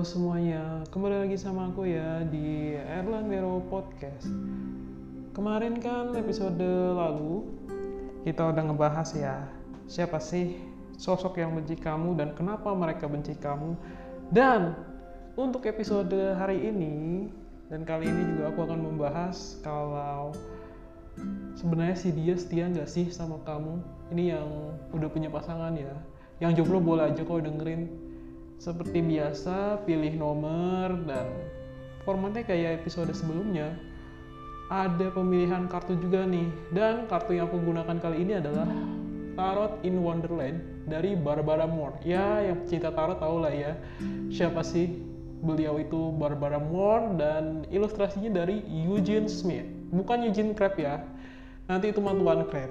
Semuanya, kembali lagi sama aku ya di Erlan Vero Podcast. Kemarin kan episode lalu kita udah ngebahas ya siapa sih sosok yang benci kamu dan kenapa mereka benci kamu. Dan untuk episode hari ini dan kali ini juga aku akan membahas kalau sebenarnya si dia setia nggak sih sama kamu. Ini yang udah punya pasangan ya. Yang jomblo boleh aja kok dengerin seperti biasa, pilih nomor dan formatnya kayak episode sebelumnya. Ada pemilihan kartu juga nih. Dan kartu yang aku gunakan kali ini adalah Tarot in Wonderland dari Barbara Moore. Ya, yang cinta tarot tau lah ya. Siapa sih beliau itu Barbara Moore dan ilustrasinya dari Eugene Smith. Bukan Eugene Crab ya. Nanti itu mantuan Crab.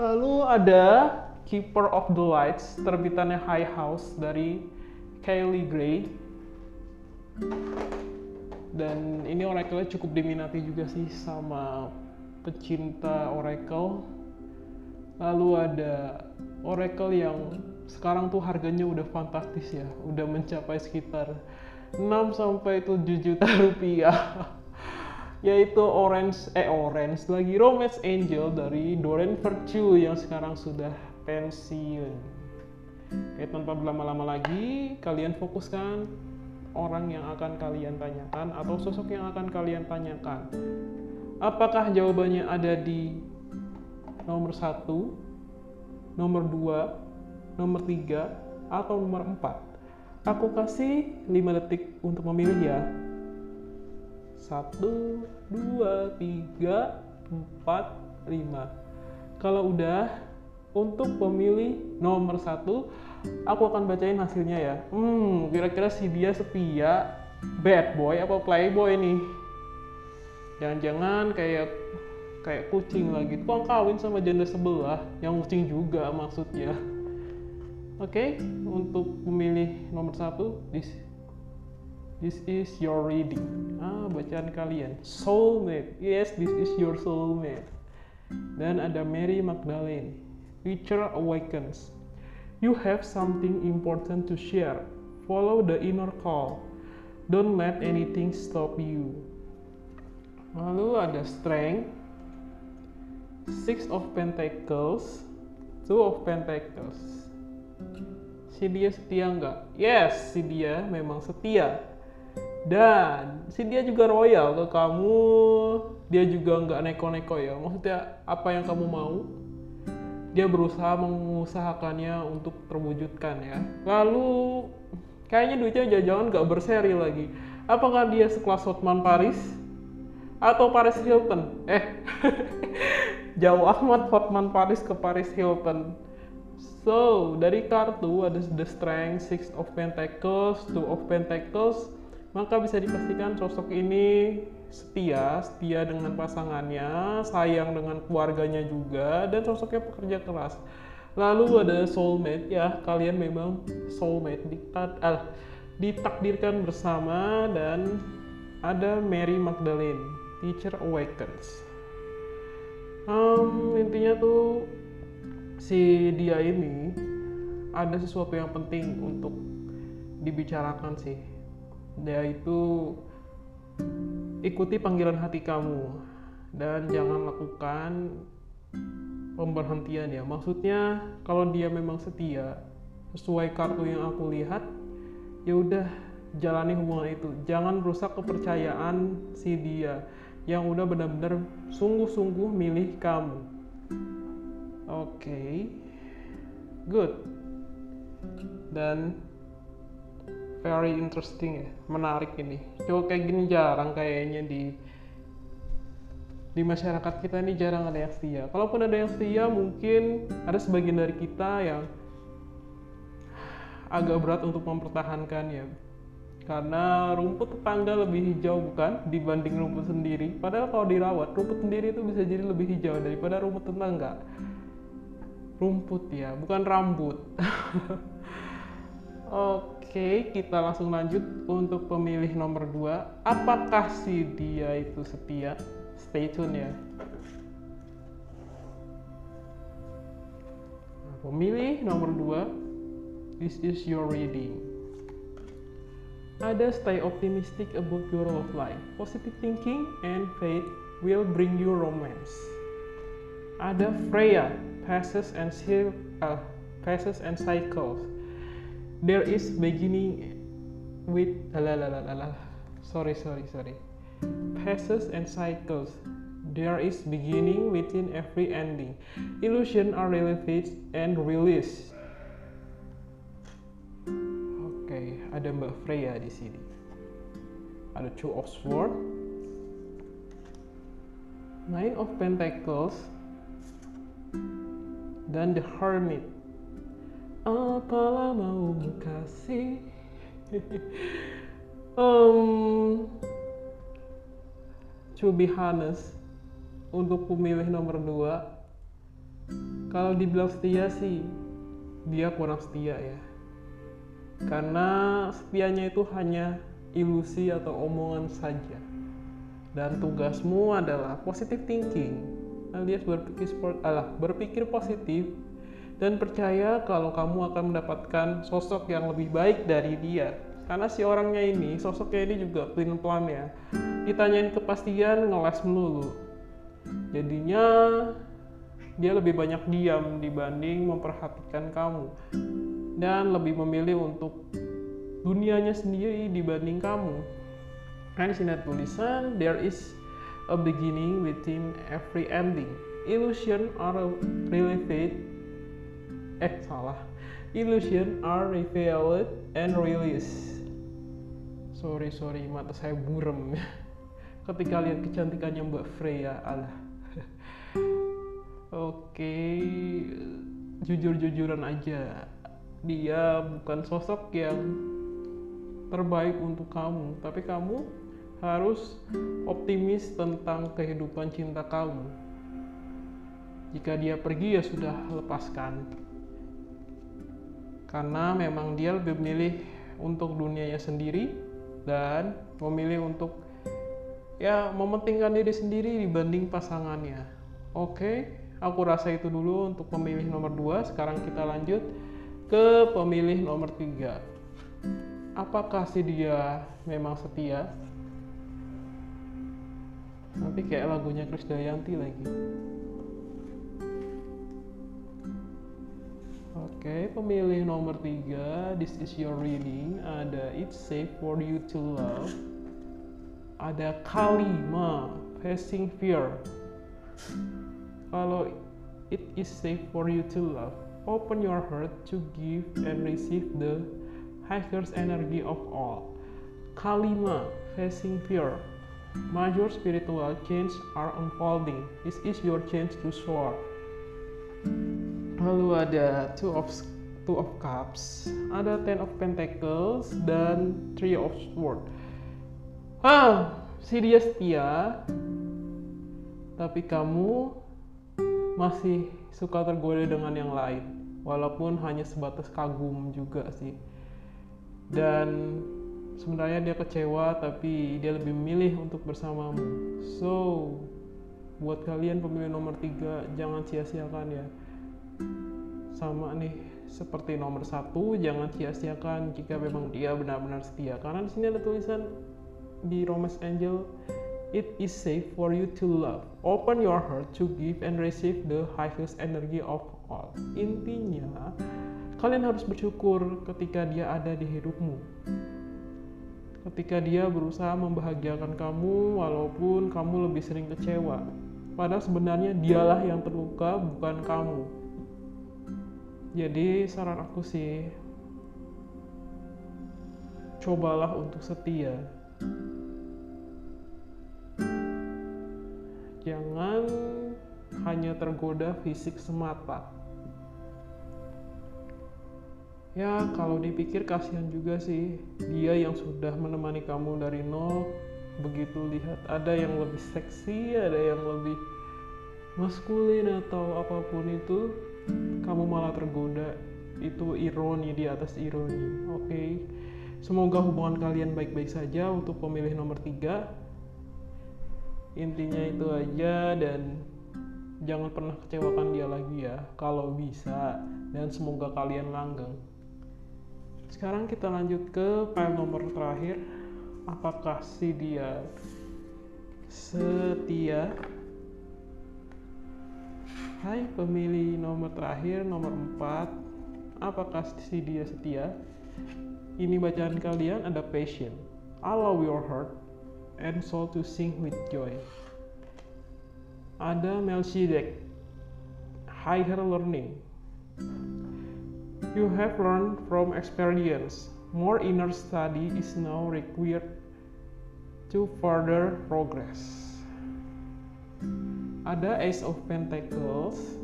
Lalu ada Keeper of the Lights terbitannya High House dari Kylie Gray. Dan ini oracle cukup diminati juga sih sama pecinta oracle. Lalu ada oracle yang sekarang tuh harganya udah fantastis ya udah mencapai sekitar 6 sampai 7 juta rupiah. Yaitu Orange eh Orange lagi Romance Angel dari Doreen Virtue yang sekarang sudah pensiun. Oke, tanpa berlama-lama lagi, kalian fokuskan orang yang akan kalian tanyakan atau sosok yang akan kalian tanyakan. Apakah jawabannya ada di nomor satu, nomor dua, nomor tiga, atau nomor empat? Aku kasih 5 detik untuk memilih ya. Satu, dua, tiga, empat, lima. Kalau udah, untuk pemilih nomor satu aku akan bacain hasilnya ya. Hmm kira-kira si dia setia bad boy apa playboy nih? Jangan-jangan kayak kayak kucing lagi. Kok kawin sama janda sebelah yang kucing juga maksudnya. Oke okay, untuk pemilih nomor satu this this is your reading. Ah bacaan kalian. Soulmate. Yes this is your soulmate. Dan ada Mary Magdalene Future awakens. You have something important to share. Follow the inner call. Don't let anything stop you. Lalu ada strength, six of pentacles, two of pentacles. Si dia setia nggak? Yes, si dia memang setia. Dan si dia juga royal ke kamu. Dia juga nggak neko-neko ya. Maksudnya apa yang kamu mau, dia berusaha mengusahakannya untuk terwujudkan ya. Lalu kayaknya duitnya jangan nggak berseri lagi. Apakah dia sekelas Hotman Paris atau Paris Hilton? Eh, jauh amat Hotman Paris ke Paris Hilton. So, dari kartu ada The Strength, Six of Pentacles, Two of Pentacles, maka bisa dipastikan sosok ini setia, setia dengan pasangannya, sayang dengan keluarganya juga, dan sosoknya pekerja keras. Lalu ada soulmate, ya kalian memang soulmate, diktat, ah, ditakdirkan bersama, dan ada Mary Magdalene, Teacher Awakens. Um, intinya tuh si dia ini ada sesuatu yang penting untuk dibicarakan sih dia itu ikuti panggilan hati kamu dan jangan lakukan pemberhentian ya. Maksudnya kalau dia memang setia sesuai kartu yang aku lihat ya udah jalani hubungan itu. Jangan rusak kepercayaan si dia yang udah benar-benar sungguh-sungguh milih kamu. Oke okay. good. Dan very interesting ya menarik ini. Cowok kayak gini jarang kayaknya di di masyarakat kita ini jarang ada yang setia. Kalaupun ada yang setia mungkin ada sebagian dari kita yang agak berat untuk mempertahankan ya. Karena rumput tetangga lebih hijau bukan? Dibanding rumput sendiri. Padahal kalau dirawat rumput sendiri itu bisa jadi lebih hijau daripada rumput tetangga. Rumput ya bukan rambut Oke, kita langsung lanjut untuk pemilih nomor 2. Apakah si dia itu setia? Stay tune ya. Pemilih nomor 2 This is your reading. Ada stay optimistic about your love life. Positive thinking and faith will bring you romance. Ada Freya, passes and uh, passes and cycles. There is beginning with la la la la. Sorry sorry sorry. Passes and cycles. There is beginning within every ending. Illusion are relevant and released ada Mbak Freya di sini. Ada Two of Swords, Nine of Pentacles, dan The Hermit. Apalah mau kasih? um, to be honest, untuk pemilih nomor 2 kalau dibilang setia sih dia kurang setia ya karena setianya itu hanya ilusi atau omongan saja dan tugasmu adalah positive thinking alias berpikir berpikir positif dan percaya kalau kamu akan mendapatkan sosok yang lebih baik dari dia karena si orangnya ini sosoknya ini juga plan plan ya ditanyain kepastian ngeles melulu jadinya dia lebih banyak diam dibanding memperhatikan kamu dan lebih memilih untuk dunianya sendiri dibanding kamu. Kan di sini tulisan there is a beginning within every ending. Illusion are revealed eh salah. Illusion are revealed and released. Sorry sorry mata saya burem ketika lihat kecantikannya Mbak Freya Allah. Oke, okay. jujur-jujuran aja dia bukan sosok yang terbaik untuk kamu, tapi kamu harus optimis tentang kehidupan cinta kamu. Jika dia pergi ya sudah lepaskan. Karena memang dia lebih memilih untuk dunianya sendiri dan memilih untuk ya mementingkan diri sendiri dibanding pasangannya. Oke, aku rasa itu dulu untuk pemilih nomor 2. Sekarang kita lanjut ke pemilih nomor tiga. Apakah si dia memang setia? Nanti kayak lagunya Krisdayanti lagi. Okay, pemilih nomor tiga, this is your reading. Ada It's safe for you to love. Ada Kalima, facing fear. Kalau it is safe for you to love, Open your heart to give and receive the highest energy of all. Kalima, facing fear. Major spiritual change are unfolding. This is your chance to soar. Lalu ada two of two of cups, ada ten of pentacles dan three of swords. Ah, si dia setia, tapi kamu masih suka tergoda dengan yang lain walaupun hanya sebatas kagum juga sih. Dan sebenarnya dia kecewa tapi dia lebih memilih untuk bersamamu. So buat kalian pemilih nomor tiga jangan sia-siakan ya sama nih seperti nomor satu jangan sia-siakan jika memang dia benar-benar setia karena di sini ada tulisan di Romance Angel it is safe for you to love open your heart to give and receive the highest energy of all. Intinya, kalian harus bersyukur ketika dia ada di hidupmu. Ketika dia berusaha membahagiakan kamu walaupun kamu lebih sering kecewa. Padahal sebenarnya dialah yang terluka, bukan kamu. Jadi saran aku sih, cobalah untuk setia. Jangan hanya tergoda fisik semata ya kalau dipikir kasihan juga sih dia yang sudah menemani kamu dari nol begitu lihat ada yang lebih seksi ada yang lebih maskulin atau apa pun itu kamu malah tergoda. Itu ironi di atas ironi oke? Okay? semoga hubungan kalian baik-baik saja untuk pemilih nomor tiga. Intinya itu aja dan jangan pernah kecewakan dia lagi ya kalau bisa. Dan semoga kalian langgeng. Sekarang kita lanjut ke file nomor terakhir. Apakah si dia setia Hai pemilih nomor terakhir nomor 4 apakah si dia setia? Ini bacaan kalian ada passion. Allow your heart and soul to sing with joy. Ada Melchizedek higher learning. You have learned from experience. More inner study is now required to further progress ada Ace of Pentacles,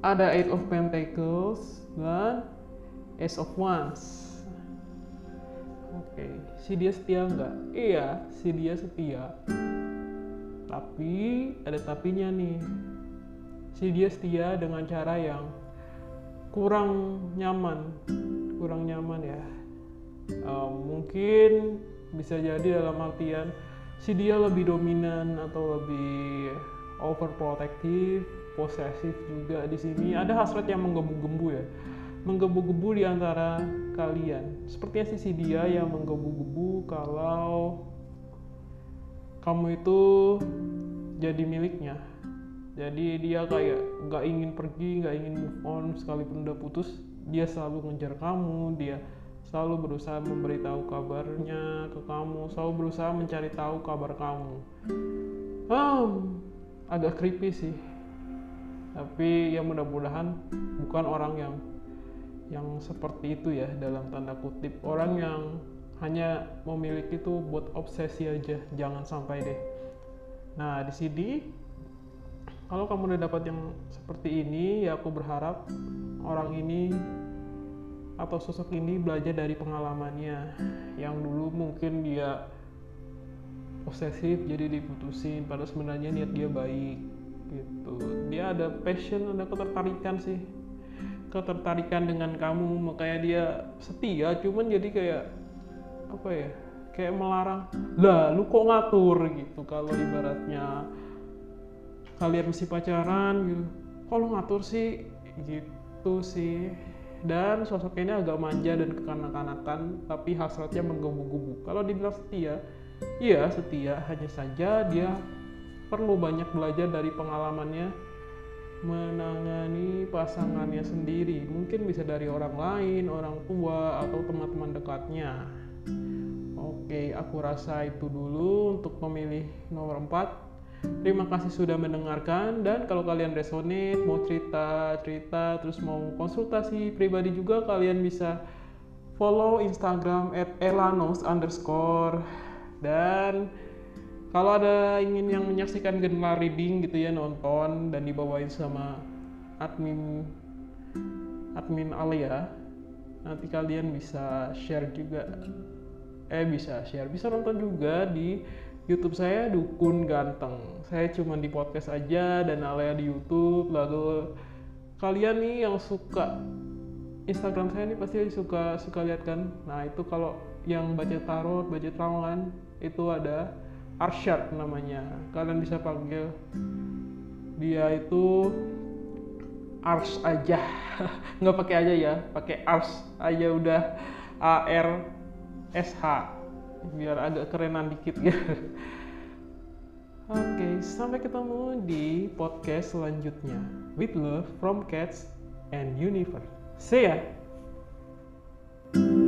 ada Eight of Pentacles dan Ace of Wands. Oke, si dia setia nggak? Iya, si dia setia. Tapi ada tapinya nih. Si dia setia dengan cara yang kurang nyaman, kurang nyaman ya. Um, mungkin bisa jadi dalam artian si dia lebih dominan atau lebih overprotective, posesif juga di sini. Ada hasrat yang menggebu-gebu ya, menggebu-gebu di antara kalian. Sepertinya si dia yang menggebu-gebu kalau kamu itu jadi miliknya. Jadi dia kayak nggak ingin pergi, nggak ingin move on sekalipun udah putus, dia selalu ngejar kamu, dia selalu berusaha memberitahu kabarnya ke kamu, selalu berusaha mencari tahu kabar kamu. Um, agak creepy sih. Tapi ya mudah-mudahan bukan orang yang yang seperti itu ya dalam tanda kutip orang yang hanya memiliki itu buat obsesi aja, jangan sampai deh. Nah di sini kalau kamu udah dapat yang seperti ini, ya aku berharap orang ini atau sosok ini belajar dari pengalamannya. Yang dulu mungkin dia posesif jadi diputusin padahal sebenarnya niat dia baik gitu. Dia ada passion ada ketertarikan sih. Ketertarikan dengan kamu makanya dia setia cuman jadi kayak apa ya kayak melarang lah lu kok ngatur? gitu kalau ibaratnya kalian mesti pacaran gitu. Kalau ngatur sih? Gitu sih dan sosok ini agak manja dan kekanak-kanakan tapi hasratnya menggebu-gebu kalau dibilang setia iya setia. Hanya saja dia perlu banyak belajar dari pengalamannya menangani pasangannya sendiri. Mungkin bisa dari orang lain orang tua atau teman-teman dekatnya. Oke aku rasa itu dulu untuk pemilih nomor 4 Terima kasih sudah mendengarkan dan kalau kalian resonate, mau cerita, cerita, terus mau konsultasi pribadi juga kalian bisa follow Instagram at elanos underscore. Dan kalau ada ingin yang menyaksikan general reading gitu ya nonton dan dibawain sama admin admin Alia nanti kalian bisa share juga. Eh bisa share bisa nonton juga di YouTube saya dukun ganteng. Saya cuma di podcast aja dan Alea di YouTube. Lalu kalian nih yang suka Instagram saya nih pasti suka suka lihat kan. Nah itu kalau yang baca tarot, baca ramalan itu ada Arsyad namanya. Kalian bisa panggil dia itu Ars aja, nggak pakai aja ya, pakai Ars aja udah A R S H biar agak kerenan dikit ya Oke, okay, sampai ketemu di podcast selanjutnya. With love from cats and universe. See ya. thank you